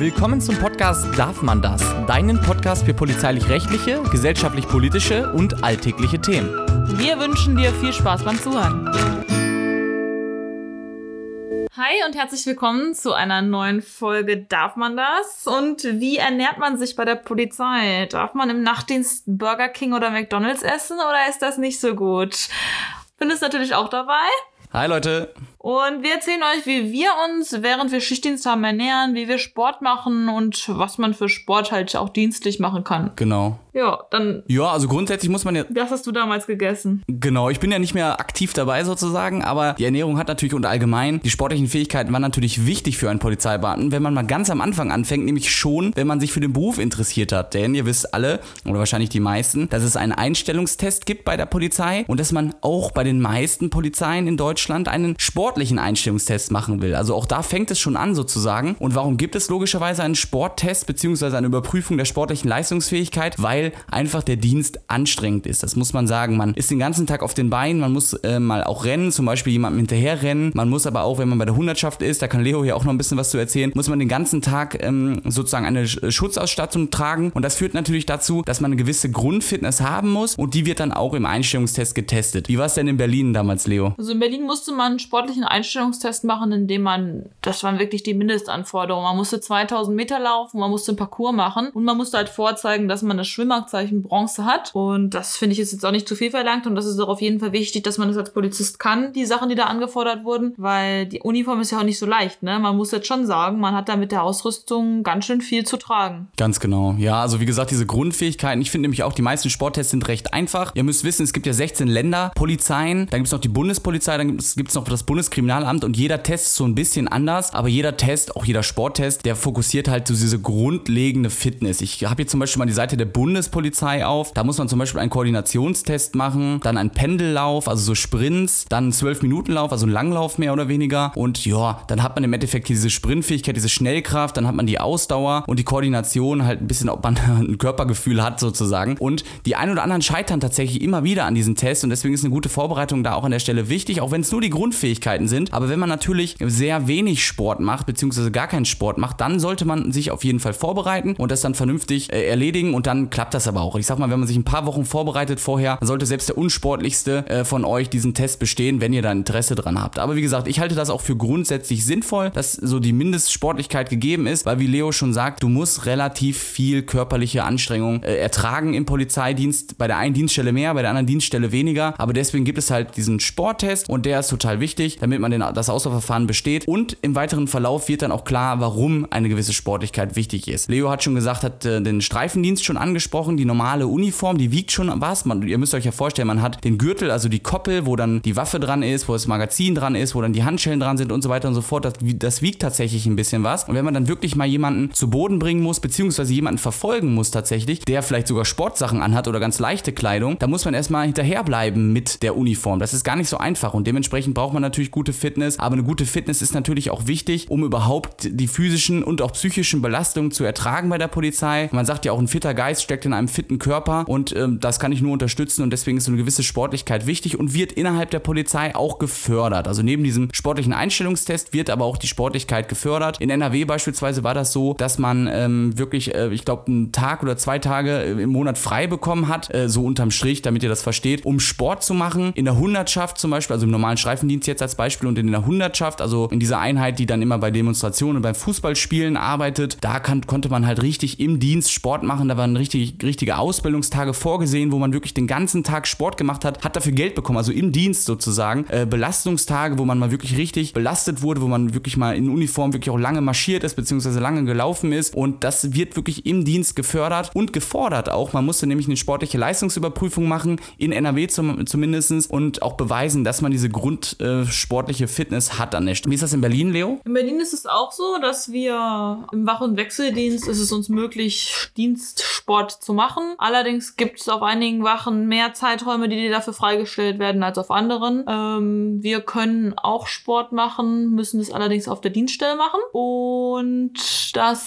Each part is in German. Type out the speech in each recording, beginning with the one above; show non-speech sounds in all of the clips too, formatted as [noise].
Willkommen zum Podcast Darf man das? Deinen Podcast für polizeilich-rechtliche, gesellschaftlich-politische und alltägliche Themen. Wir wünschen dir viel Spaß beim Zuhören. Hi und herzlich willkommen zu einer neuen Folge Darf man das? Und wie ernährt man sich bei der Polizei? Darf man im Nachtdienst Burger King oder McDonald's essen oder ist das nicht so gut? Findest natürlich auch dabei. Hi Leute. Und wir erzählen euch, wie wir uns, während wir Schichtdienst haben, ernähren, wie wir Sport machen und was man für Sport halt auch dienstlich machen kann. Genau. Ja, dann. Ja, also grundsätzlich muss man ja. Was hast du damals gegessen? Genau, ich bin ja nicht mehr aktiv dabei sozusagen, aber die Ernährung hat natürlich und allgemein die sportlichen Fähigkeiten waren natürlich wichtig für einen Polizeibeamten, wenn man mal ganz am Anfang anfängt, nämlich schon, wenn man sich für den Beruf interessiert hat. Denn ihr wisst alle, oder wahrscheinlich die meisten, dass es einen Einstellungstest gibt bei der Polizei und dass man auch bei den meisten Polizeien in Deutschland einen sportlichen Einstellungstest machen will. Also auch da fängt es schon an sozusagen. Und warum gibt es logischerweise einen Sporttest bzw. eine Überprüfung der sportlichen Leistungsfähigkeit? Weil einfach der Dienst anstrengend ist. Das muss man sagen. Man ist den ganzen Tag auf den Beinen, man muss äh, mal auch rennen, zum Beispiel jemandem hinterher rennen. Man muss aber auch, wenn man bei der Hundertschaft ist, da kann Leo hier auch noch ein bisschen was zu erzählen, muss man den ganzen Tag ähm, sozusagen eine Schutzausstattung tragen. Und das führt natürlich dazu, dass man eine gewisse Grundfitness haben muss und die wird dann auch im Einstellungstest getestet. Wie war es denn in Berlin damals, Leo? Also in Berlin musste man einen sportlichen Einstellungstest machen, indem man, das waren wirklich die Mindestanforderungen. Man musste 2000 Meter laufen, man musste einen Parcours machen und man musste halt vorzeigen, dass man das Schwimmmarktzeichen Bronze hat. Und das finde ich ist jetzt auch nicht zu viel verlangt und das ist auch auf jeden Fall wichtig, dass man das als Polizist kann, die Sachen, die da angefordert wurden, weil die Uniform ist ja auch nicht so leicht, ne? Man muss jetzt schon sagen, man hat da mit der Ausrüstung ganz schön viel zu tragen. Ganz genau. Ja, also wie gesagt, diese Grundfähigkeiten, ich finde nämlich auch, die meisten Sporttests sind recht einfach. Ihr müsst wissen, es gibt ja 16 Länder, Polizeien, dann gibt es noch die Bundespolizei, dann gibt es noch das Bundeskriminalamt und jeder Test ist so ein bisschen anders, aber jeder Test, auch jeder Sporttest, der fokussiert halt so diese grundlegende Fitness. Ich habe hier zum Beispiel mal die Seite der Bundespolizei auf. Da muss man zum Beispiel einen Koordinationstest machen, dann einen Pendellauf, also so Sprints, dann einen 12-Minuten-Lauf, also einen Langlauf mehr oder weniger. Und ja, dann hat man im Endeffekt diese Sprintfähigkeit, diese Schnellkraft, dann hat man die Ausdauer und die Koordination halt ein bisschen, ob man [laughs] ein Körpergefühl hat sozusagen. Und die ein oder anderen scheitern tatsächlich immer wieder an diesen Test und deswegen ist eine gute Vorbereitung da auch an der Stelle wichtig, auch wenn es nur die Grundfähigkeiten sind. Aber wenn man natürlich sehr wenig Sport macht, beziehungsweise gar keinen Sport macht, dann sollte man sich auf jeden Fall vorbereiten und das dann vernünftig äh, erledigen und dann klappt das aber auch. Ich sag mal, wenn man sich ein paar Wochen vorbereitet vorher, sollte selbst der unsportlichste äh, von euch diesen Test bestehen, wenn ihr da Interesse dran habt. Aber wie gesagt, ich halte das auch für grundsätzlich sinnvoll, dass so die Mindestsportlichkeit gegeben ist, weil wie Leo schon sagt, du musst relativ viel körperliche Anstrengung äh, ertragen im Polizeidienst. Bei der einen Dienststelle mehr, bei der anderen Dienststelle weniger. Aber deswegen gibt es halt diesen Sporttest und der ist total wichtig, damit man den, das Auswahlverfahren besteht. Und im weiteren Verlauf wird dann auch klar, warum eine gewisse Sportlichkeit wichtig ist. Leo hat schon gesagt, hat äh, den Streifendienst schon angesprochen, die normale Uniform, die wiegt schon was. Man, ihr müsst euch ja vorstellen, man hat den Gürtel, also die Koppel, wo dann die Waffe dran ist, wo das Magazin dran ist, wo dann die Handschellen dran sind und so weiter und so fort. Das, das wiegt tatsächlich ein bisschen was. Und wenn man dann wirklich mal jemanden zu Boden bringen muss, beziehungsweise jemanden verfolgen muss tatsächlich, der vielleicht sogar Sportsachen anhat oder ganz leichte Kleidung, da muss man erstmal hinterherbleiben mit der Uniform. Das ist gar nicht so einfach und dementsprechend braucht man natürlich gute Fitness, aber eine gute Fitness ist natürlich auch wichtig, um überhaupt die physischen und auch psychischen Belastungen zu ertragen bei der Polizei. Man sagt ja auch, ein fitter Geist steckt in einem fitten Körper und ähm, das kann ich nur unterstützen und deswegen ist so eine gewisse Sportlichkeit wichtig und wird innerhalb der Polizei auch gefördert. Also neben diesem sportlichen Einstellungstest wird aber auch die Sportlichkeit gefördert. In NRW beispielsweise war das so, dass man ähm, wirklich, äh, ich glaube, einen Tag oder zwei Tage äh, im Monat frei bekommen hat, äh, so unterm Strich, damit ihr das versteht, um Sport zu machen. In der Hundertschaft zum Beispiel, also im normalen Streifendienst jetzt als Beispiel und in der Hundertschaft, also in dieser Einheit, die dann immer bei Demonstrationen und beim Fußballspielen arbeitet, da kann, konnte man halt richtig im Dienst Sport machen. Da waren richtig, richtige Ausbildungstage vorgesehen, wo man wirklich den ganzen Tag Sport gemacht hat, hat dafür Geld bekommen, also im Dienst sozusagen. Äh, Belastungstage, wo man mal wirklich richtig belastet wurde, wo man wirklich mal in Uniform wirklich auch lange marschiert ist, beziehungsweise lange gelaufen ist. Und das wird wirklich im Dienst gefördert und gefordert auch. Man musste nämlich eine sportliche Leistungsüberprüfung machen, in NRW zum, zumindest, und auch beweisen, dass man diese grundsportliche äh, Fitness hat an der Stelle. Wie ist das in Berlin, Leo? In Berlin ist es auch so, dass wir im Wach- und Wechseldienst ist es uns möglich, Dienstsport zu machen. Allerdings gibt es auf einigen Wachen mehr Zeiträume, die dafür freigestellt werden als auf anderen. Ähm, wir können auch Sport machen, müssen es allerdings auf der Dienststelle machen. Und das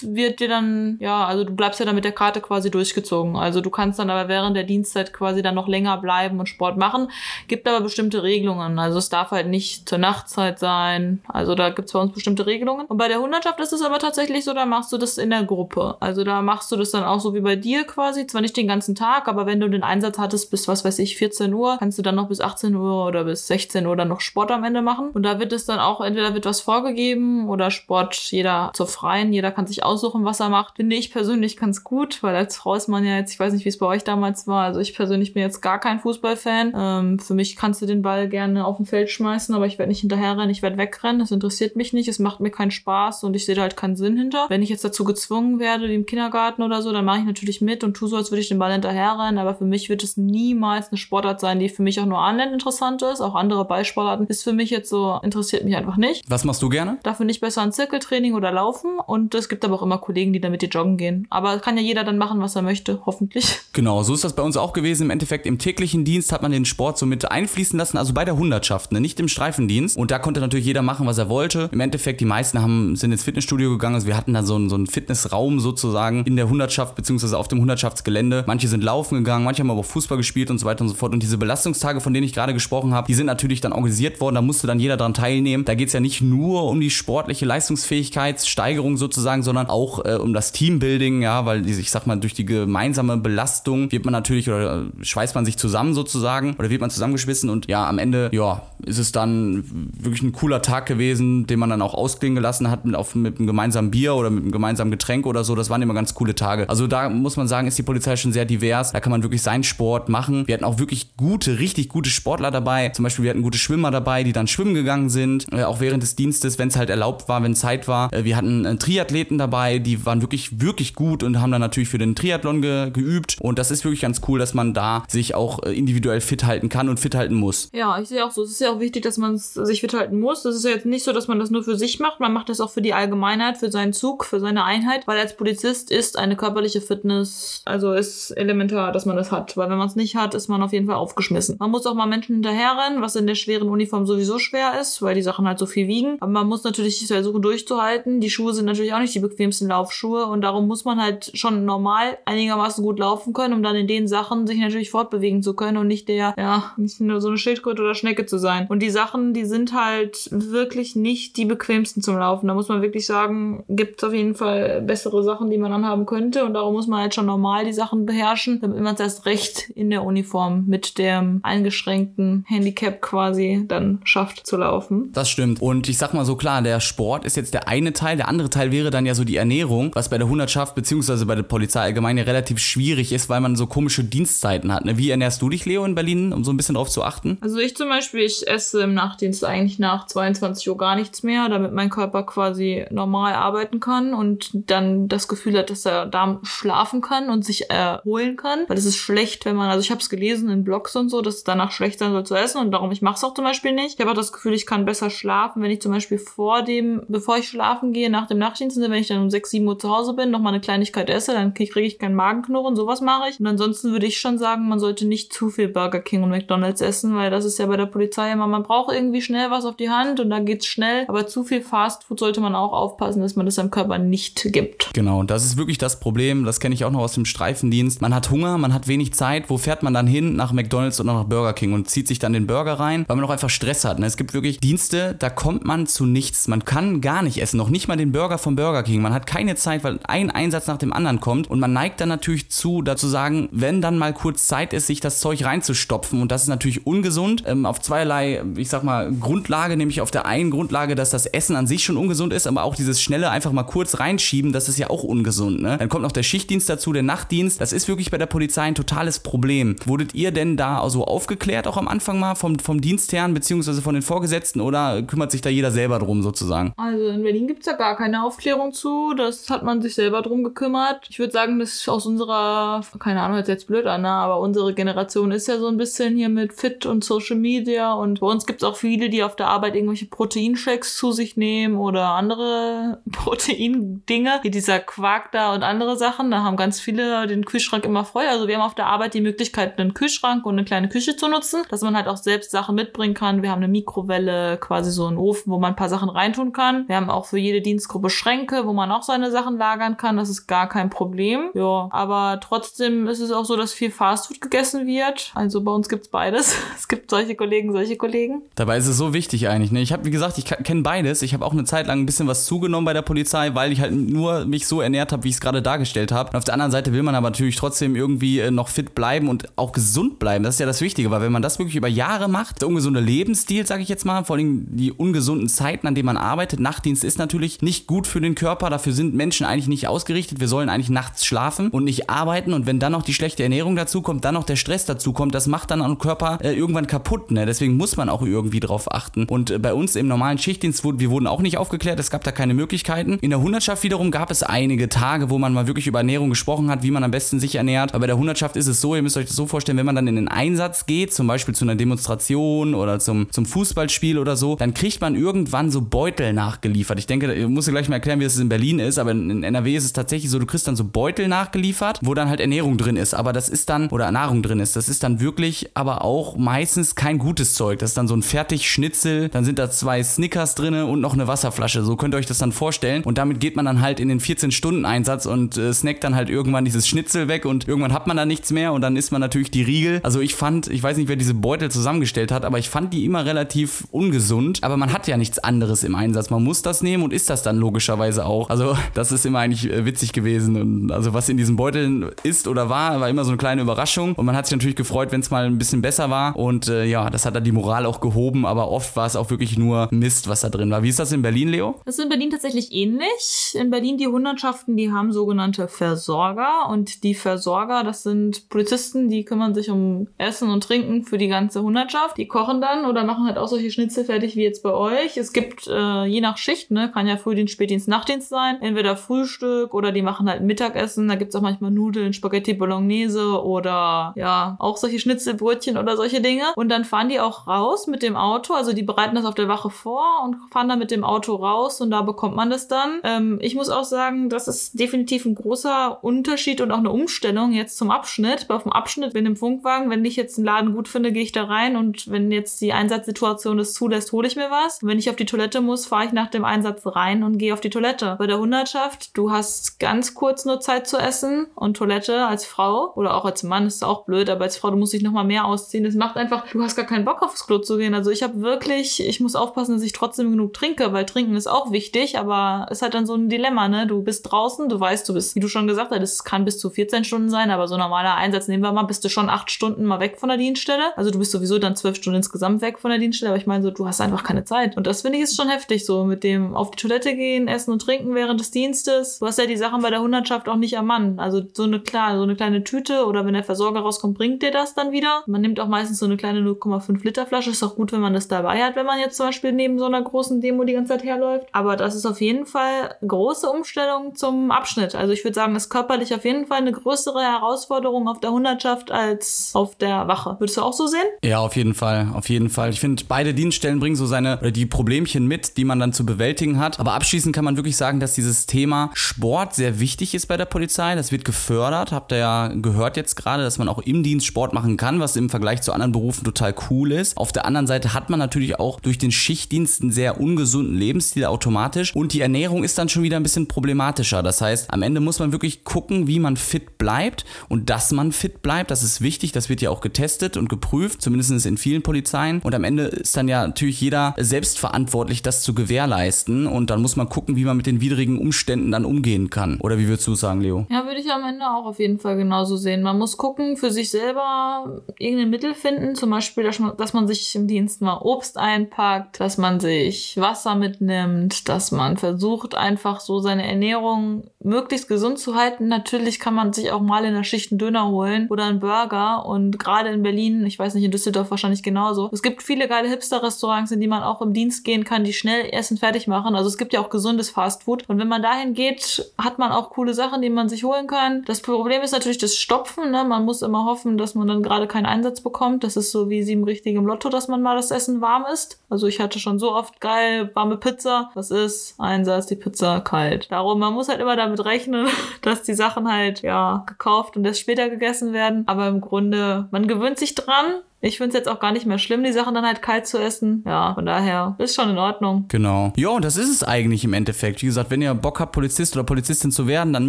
das wird dir dann, ja, also du bleibst ja dann mit der Karte quasi durchgezogen. Also du kannst dann aber während der Dienstzeit quasi dann noch länger bleiben und Sport machen. Gibt aber bestimmte Regelungen. Also es darf halt nicht zur Nachtzeit sein. Also da gibt es bei uns bestimmte Regelungen. Und bei der Hundertschaft ist es aber tatsächlich so, da machst du das in der Gruppe. Also da machst du das dann auch so wie bei dir quasi. Zwar nicht den ganzen Tag, aber wenn du den Einsatz hattest bis, was weiß ich, 14 Uhr, kannst du dann noch bis 18 Uhr oder bis 16 Uhr dann noch Sport am Ende machen. Und da wird es dann auch, entweder wird was vorgegeben oder Sport jeder zur Freien. Jeder kann sich aussuchen, was er macht. Finde ich persönlich ganz gut, weil als Frau ist man ja jetzt, ich weiß nicht, wie es bei euch damals war. Also ich persönlich bin jetzt gar kein Fußballfan. Ähm, für mich kannst du den Ball gerne auf dem Feld schmeißen, aber ich werde nicht hinterherrennen, ich werde wegrennen. Das interessiert mich nicht. Es macht mir keinen Spaß und ich sehe da halt keinen Sinn hinter. Wenn ich jetzt dazu gezwungen werde, wie im Kindergarten oder so, dann mache ich natürlich mit und tue so, als würde ich den Ball hinterherrennen. Aber für mich wird es niemals eine Sportart sein, die für mich auch nur annähernd interessant ist. Auch andere Ballsportarten ist für mich jetzt so, interessiert mich einfach nicht. Was machst du gerne? Dafür nicht besser an Zirkeltraining oder Laufen und es gibt aber auch immer Kollegen, die da mit dir joggen gehen. Aber kann ja jeder dann machen, was er möchte, hoffentlich. [laughs] Genau, so ist das bei uns auch gewesen. Im Endeffekt im täglichen Dienst hat man den Sport so mit einfließen lassen, also bei der Hundertschaft, ne? nicht im Streifendienst. Und da konnte natürlich jeder machen, was er wollte. Im Endeffekt, die meisten haben, sind ins Fitnessstudio gegangen. Also wir hatten da so einen, so einen Fitnessraum sozusagen in der Hundertschaft beziehungsweise auf dem Hundertschaftsgelände. Manche sind laufen gegangen, manche haben aber auch Fußball gespielt und so weiter und so fort. Und diese Belastungstage, von denen ich gerade gesprochen habe, die sind natürlich dann organisiert worden. Da musste dann jeder dran teilnehmen. Da geht es ja nicht nur um die sportliche Leistungsfähigkeitssteigerung sozusagen, sondern auch äh, um das Teambuilding, ja, weil ich sag mal, durch die gemeinsame Belastung wird man natürlich oder schweißt man sich zusammen sozusagen oder wird man zusammengeschmissen und ja, am Ende, ja, ist es dann wirklich ein cooler Tag gewesen, den man dann auch ausklingen gelassen hat mit, auf, mit einem gemeinsamen Bier oder mit einem gemeinsamen Getränk oder so. Das waren immer ganz coole Tage. Also da muss man sagen, ist die Polizei schon sehr divers. Da kann man wirklich seinen Sport machen. Wir hatten auch wirklich gute, richtig gute Sportler dabei. Zum Beispiel, wir hatten gute Schwimmer dabei, die dann schwimmen gegangen sind, äh, auch während des Dienstes, wenn es halt erlaubt war, wenn Zeit war. Äh, wir hatten äh, Triathleten dabei, die waren wirklich, wirklich gut und haben dann natürlich für den Triathlon ge geübt. Und das ist wirklich ganz cool, dass man da sich auch äh, individuell fit halten kann und fit halten muss. Ja, ich sehe auch so. Es ist ja auch wichtig, dass man sich fit halten muss. Das ist ja jetzt nicht so, dass man das nur für sich macht. Man macht das auch für die Allgemeinheit, für seinen Zug, für seine Einheit. Weil als Polizist ist eine körperliche Fitness, also ist elementar, dass man das hat. Weil wenn man es nicht hat, ist man auf jeden Fall aufgeschmissen. Man muss auch mal Menschen hinterherrennen, was in der schweren Uniform sowieso schwer ist, weil die Sachen halt so viel wiegen. Aber man muss natürlich versuchen durchzuhalten. Die Schuhe sind natürlich auch nicht die bequemsten Laufschuhe und darum muss man halt schon normal einigermaßen gut laufen können, um dann in den Sachen sich natürlich fortbewegen zu können und nicht der, ja, nicht nur so eine Schildkröte oder Schnecke zu sein. Und die Sachen, die sind halt wirklich nicht die bequemsten zum Laufen. Da muss man wirklich sagen, gibt es auf jeden Fall bessere Sachen, die man anhaben könnte und darum muss man halt schon normal die Sachen beherrschen, damit man es erst recht in der Uniform mit dem eingeschränkten Handicap quasi dann schafft zu laufen. Das stimmt. Und ich sag mal so klar, der Sport ist jetzt der eine Teil, der andere Teil wäre dann ja so die Ernährung, was bei der Hundertschaft beziehungsweise bei der Polizei allgemein ja relativ schwierig ist, weil man so komische Dienstzeiten hat. Ne? Wie ernährst du dich, Leo, in Berlin, um so ein bisschen drauf zu achten? Also ich zum Beispiel, ich esse im Nachtdienst eigentlich nach 22 Uhr gar nichts mehr, damit mein Körper quasi normal arbeiten kann und dann das Gefühl hat, dass der Darm schlafen kann und sich erholen kann. Weil es ist schlecht, wenn man, also ich habe es gelesen in Blogs und so, dass es danach schlecht sein soll zu essen und darum, ich mache es auch zum Beispiel nicht. Ich habe auch das Gefühl, ich kann besser schlafen, wenn ich zum Beispiel vor dem, bevor ich schlafen gehe, nach dem Nachtdienst, wenn ich dann um 6, 7 Uhr zu Hause bin, noch mal eine Kleinigkeit esse, dann kriege ich keinen Magenknurren, sowas mache ich. Und ansonsten würde ich schon sagen, man sollte nicht zu viel Burger King und McDonalds essen, weil das ist ja bei der Polizei immer, man braucht irgendwie schnell was auf die Hand und da geht's schnell. Aber zu viel Fastfood sollte man auch aufpassen, dass man das seinem Körper nicht gibt. Genau, das ist wirklich das Problem. Das kenne ich auch noch aus dem Streifendienst. Man hat Hunger, man hat wenig Zeit. Wo fährt man dann hin? Nach McDonalds oder nach Burger King und zieht sich dann den Burger rein, weil man auch einfach Stress hat. Ne? Es gibt wirklich Dienste, da kommt man zu nichts. Man kann gar nicht essen, noch nicht mal den Burger vom Burger King. Man hat keine Zeit, weil ein Einsatz nach dem anderen kommt und man neigt dann natürlich zu, dazu sagen, wenn dann mal kurz Zeit ist, sich das Zeug reinzustopfen und das ist natürlich ungesund ähm, auf zweierlei, ich sag mal, Grundlage, nämlich auf der einen Grundlage, dass das Essen an sich schon ungesund ist, aber auch dieses schnelle einfach mal kurz reinschieben, das ist ja auch ungesund. Ne? Dann kommt noch der Schichtdienst dazu, der Nachtdienst. Das ist wirklich bei der Polizei ein totales Problem. Wurdet ihr denn da so aufgeklärt, auch am Anfang mal vom, vom Dienstherrn beziehungsweise von den Vorgesetzten oder kümmert sich da jeder selber drum sozusagen? Also in Berlin gibt es ja gar keine Aufklärung zu. Das hat man sich selber drum gekümmert. Ich würde sagen, das ist aus unserer, keine Ahnung, hört jetzt blöd an, ne? aber unsere Generation ist ja so ein bisschen hier mit Fit und Social Media und bei uns gibt auch viele, die auf der Arbeit irgendwelche Proteinshakes zu sich nehmen oder andere [laughs] Proteindinge, wie dieser Quark da und andere Sachen. Da haben ganz viele den Kühlschrank immer voll. Also wir haben auf der Arbeit die Möglichkeit, einen Kühlschrank und eine kleine Küche zu nutzen, dass man halt auch selbst Sachen mitbringen kann. Wir haben eine Mikrowelle, quasi so einen Ofen, wo man ein paar Sachen reintun kann. Wir haben auch für jede Dienstgruppe Schränke, wo man man auch seine Sachen lagern kann. Das ist gar kein Problem. Ja, aber trotzdem ist es auch so, dass viel Fastfood gegessen wird. Also bei uns gibt's beides. [laughs] Es gibt solche Kollegen, solche Kollegen. Dabei ist es so wichtig eigentlich. Ne? Ich habe, wie gesagt, ich kenne beides. Ich habe auch eine Zeit lang ein bisschen was zugenommen bei der Polizei, weil ich halt nur mich so ernährt habe, wie ich es gerade dargestellt habe. Auf der anderen Seite will man aber natürlich trotzdem irgendwie äh, noch fit bleiben und auch gesund bleiben. Das ist ja das Wichtige, weil wenn man das wirklich über Jahre macht, der ungesunde Lebensstil, sage ich jetzt mal, vor allem die ungesunden Zeiten, an denen man arbeitet. Nachtdienst ist natürlich nicht gut für den Körper. Dafür sind Menschen eigentlich nicht ausgerichtet. Wir sollen eigentlich nachts schlafen und nicht arbeiten. Und wenn dann noch die schlechte Ernährung dazu kommt, dann noch der Stress dazu kommt, das macht dann am Körper äh, irgendwann kaputt. Ne? Deswegen muss man auch irgendwie drauf achten. Und äh, bei uns im normalen Schichtdienst, wurden, wir wurden auch nicht aufgeklärt. Es gab da keine Möglichkeiten. In der Hundertschaft wiederum gab es einige Tage, wo man mal wirklich über Ernährung gesprochen hat, wie man am besten sich ernährt. Aber bei der Hundertschaft ist es so, ihr müsst euch das so vorstellen, wenn man dann in den Einsatz geht, zum Beispiel zu einer Demonstration oder zum, zum Fußballspiel oder so, dann kriegt man irgendwann so Beutel nachgeliefert. Ich denke, ich muss dir gleich mal erklären, wie das in Berlin ist, aber in NRW ist es tatsächlich so, du kriegst dann so Beutel nachgeliefert, wo dann halt Ernährung drin ist. Aber das ist dann, oder Nahrung drin ist, das ist dann wirklich aber auch meistens kein gutes Zeug. Das ist dann so ein Fertigschnitzel, dann sind da zwei Snickers drin und noch eine Wasserflasche. So könnt ihr euch das dann vorstellen. Und damit geht man dann halt in den 14-Stunden-Einsatz und äh, snackt dann halt irgendwann dieses Schnitzel weg und irgendwann hat man da nichts mehr und dann isst man natürlich die Riegel. Also ich fand, ich weiß nicht, wer diese Beutel zusammengestellt hat, aber ich fand die immer relativ ungesund. Aber man hat ja nichts anderes im Einsatz. Man muss das nehmen und isst das dann logischerweise auch. Also [laughs] das ist immer eigentlich äh, witzig gewesen. Und also was in diesen Beuteln ist oder war, war immer so eine kleine Überraschung. Und man hat sich natürlich gefreut, wenn es mal ein bisschen besser war. Und äh, ja, das hat dann die Moral auch gehoben. Aber oft war es auch wirklich nur Mist, was da drin war. Wie ist das in Berlin, Leo? Das ist in Berlin tatsächlich ähnlich. In Berlin die Hundertschaften, die haben sogenannte Versorger. Und die Versorger, das sind Polizisten, die kümmern sich um Essen und Trinken für die ganze Hundertschaft. Die kochen dann oder machen halt auch solche Schnitzel fertig wie jetzt bei euch. Es gibt äh, je nach Schicht, ne, kann ja Frühdienst, Spätdienst, Nachtdienst sein. Entweder Frühstück oder die machen halt Mittagessen. Da gibt's auch manchmal Nudeln, Spaghetti Bolognese oder ja, auch solche Schnitzelbrötchen oder solche Dinge. Und dann fahren die auch raus mit dem Auto. Also die bereiten das auf der Wache vor und fahren dann mit dem Auto raus und da bekommt man das dann. Ähm, ich muss auch sagen, das ist definitiv ein großer Unterschied und auch eine Umstellung jetzt zum Abschnitt. Auf dem Abschnitt bin im Funkwagen, wenn ich jetzt einen Laden gut finde, gehe ich da rein und wenn jetzt die Einsatzsituation es zulässt, hole ich mir was. Wenn ich auf die Toilette muss, fahre ich nach dem Einsatz rein und gehe auf die Toilette. Bei der Hundertschaft, du hast ganz kurz nur Zeit zu essen und Toilette als Frau oder auch als Mann ist auch blöd, aber als Frau, du musst dich nochmal mehr ausziehen. Das macht einfach, du hast gar keinen Bock aufs Klo zu gehen. Also ich habe wirklich, ich muss aufpassen, dass ich trotzdem genug trinke, weil trinken ist auch wichtig, aber es hat dann so ein Dilemma, ne? Du bist draußen, du weißt, du bist, wie du schon gesagt hast, es kann bis zu 14 Stunden sein, aber so normaler Einsatz, nehmen wir mal, bist du schon acht Stunden mal weg von der Dienststelle. Also du bist sowieso dann zwölf Stunden insgesamt weg von der Dienststelle, aber ich meine so, du hast einfach keine Zeit. Und das finde ich ist schon heftig, so mit dem auf die Toilette gehen, essen und trinken während des Dienstes. Du hast ja die Sachen bei der Hundertschaft auch nicht am Mann. Also so eine klar, so eine kleine Tüte oder wenn der Versorger rauskommt, bringt dir das dann wieder. Man nimmt auch meistens so eine kleine 0,5 Liter Flasche. Ist auch gut, wenn man das dabei hat, wenn man jetzt zum Beispiel neben so einer großen Demo die ganze Zeit herläuft. Aber das ist auf jeden Fall große Umstellung zum Abschnitt. Also ich würde sagen, ist körperlich auf jeden Fall eine größere Herausforderung auf der Hundertschaft als auf der Wache. Würdest du auch so sehen? Ja, auf jeden Fall, auf jeden Fall. Ich finde, beide Dienststellen bringen so seine oder die Problemchen mit, die man dann zu bewältigen hat. Aber abschließend kann man wirklich sagen, dass dieses Thema Sport sehr wichtig ist bei der Polizei. Das wird gefördert. Habt ihr ja gehört jetzt gerade, dass man auch im Dienst Sport machen kann, was im Vergleich zu anderen Berufen total cool ist. Auf der anderen Seite hat man natürlich auch durch den Schichtdienst einen sehr ungesunden Lebensstil automatisch und die Ernährung ist dann schon wieder ein bisschen problematischer. Das heißt, am Ende muss man wirklich gucken, wie man fit bleibt und dass man fit bleibt. Das ist wichtig. Das wird ja auch getestet und geprüft, zumindest in vielen Polizeien. Und am Ende ist dann ja natürlich jeder selbst verantwortlich, das zu gewährleisten. Und dann muss man gucken, wie man mit den widrigen Umständen dann umgehen kann. Oder wie würdest du sagen, Leo? Ja, würde ich am Ende auch auf jeden Fall genauso sehen. Man muss gucken, für sich selber irgendein Mittel finden. Zum Beispiel, dass man, dass man sich im Dienst mal Obst einpackt, dass man sich Wasser mitnimmt, dass man versucht, einfach so seine Ernährung möglichst gesund zu halten. Natürlich kann man sich auch mal in der Schicht einen Döner holen oder einen Burger. Und gerade in Berlin, ich weiß nicht, in Düsseldorf wahrscheinlich genauso. Es gibt viele geile Hipster-Restaurants, in die man auch im Dienst gehen kann, die schnell Essen fertig machen. Also es gibt ja auch gesundes Fastfood. Und wenn man dahin geht, hat man auch coole Sachen, die man sich holen kann. Das Problem ist natürlich das Stopfen. Ne? Man muss immer hoffen, dass man dann gerade keinen Einsatz bekommt. Das ist so wie sieben richtig im Lotto, dass man mal das Essen warm ist. Also ich hatte schon so oft geil warme Pizza. Was ist? Einsatz, die Pizza kalt. Darum, man muss halt immer damit rechnen, [laughs] dass die Sachen halt, ja, gekauft und erst später gegessen werden. Aber im Grunde, man gewöhnt sich dran. Ich finde es jetzt auch gar nicht mehr schlimm, die Sachen dann halt kalt zu essen. Ja, von daher ist schon in Ordnung. Genau. Ja, und das ist es eigentlich im Endeffekt. Wie gesagt, wenn ihr Bock habt, Polizist oder Polizistin zu werden, dann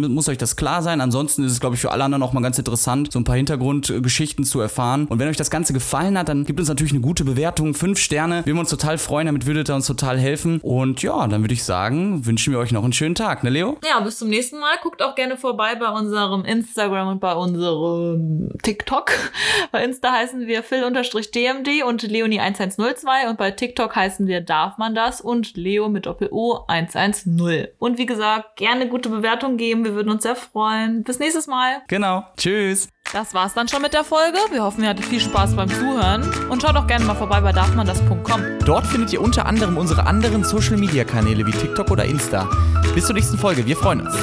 muss euch das klar sein. Ansonsten ist es, glaube ich, für alle anderen auch mal ganz interessant, so ein paar Hintergrundgeschichten zu erfahren. Und wenn euch das Ganze gefallen hat, dann gibt uns natürlich eine gute Bewertung. Fünf Sterne. Wir würden uns total freuen. Damit würdet ihr uns total helfen. Und ja, dann würde ich sagen, wünschen wir euch noch einen schönen Tag, ne, Leo? Ja, bis zum nächsten Mal. Guckt auch gerne vorbei bei unserem Instagram und bei unserem TikTok. Bei Insta heißen wir phil-dmd und leonie1102 und bei TikTok heißen wir darf man das und leo mit Doppel-O 110. Und wie gesagt, gerne gute Bewertung geben. Wir würden uns sehr freuen. Bis nächstes Mal. Genau. Tschüss. Das war's dann schon mit der Folge. Wir hoffen, ihr hattet viel Spaß beim Zuhören. Und schaut auch gerne mal vorbei bei darfmandas.com. Dort findet ihr unter anderem unsere anderen Social Media Kanäle wie TikTok oder Insta. Bis zur nächsten Folge. Wir freuen uns.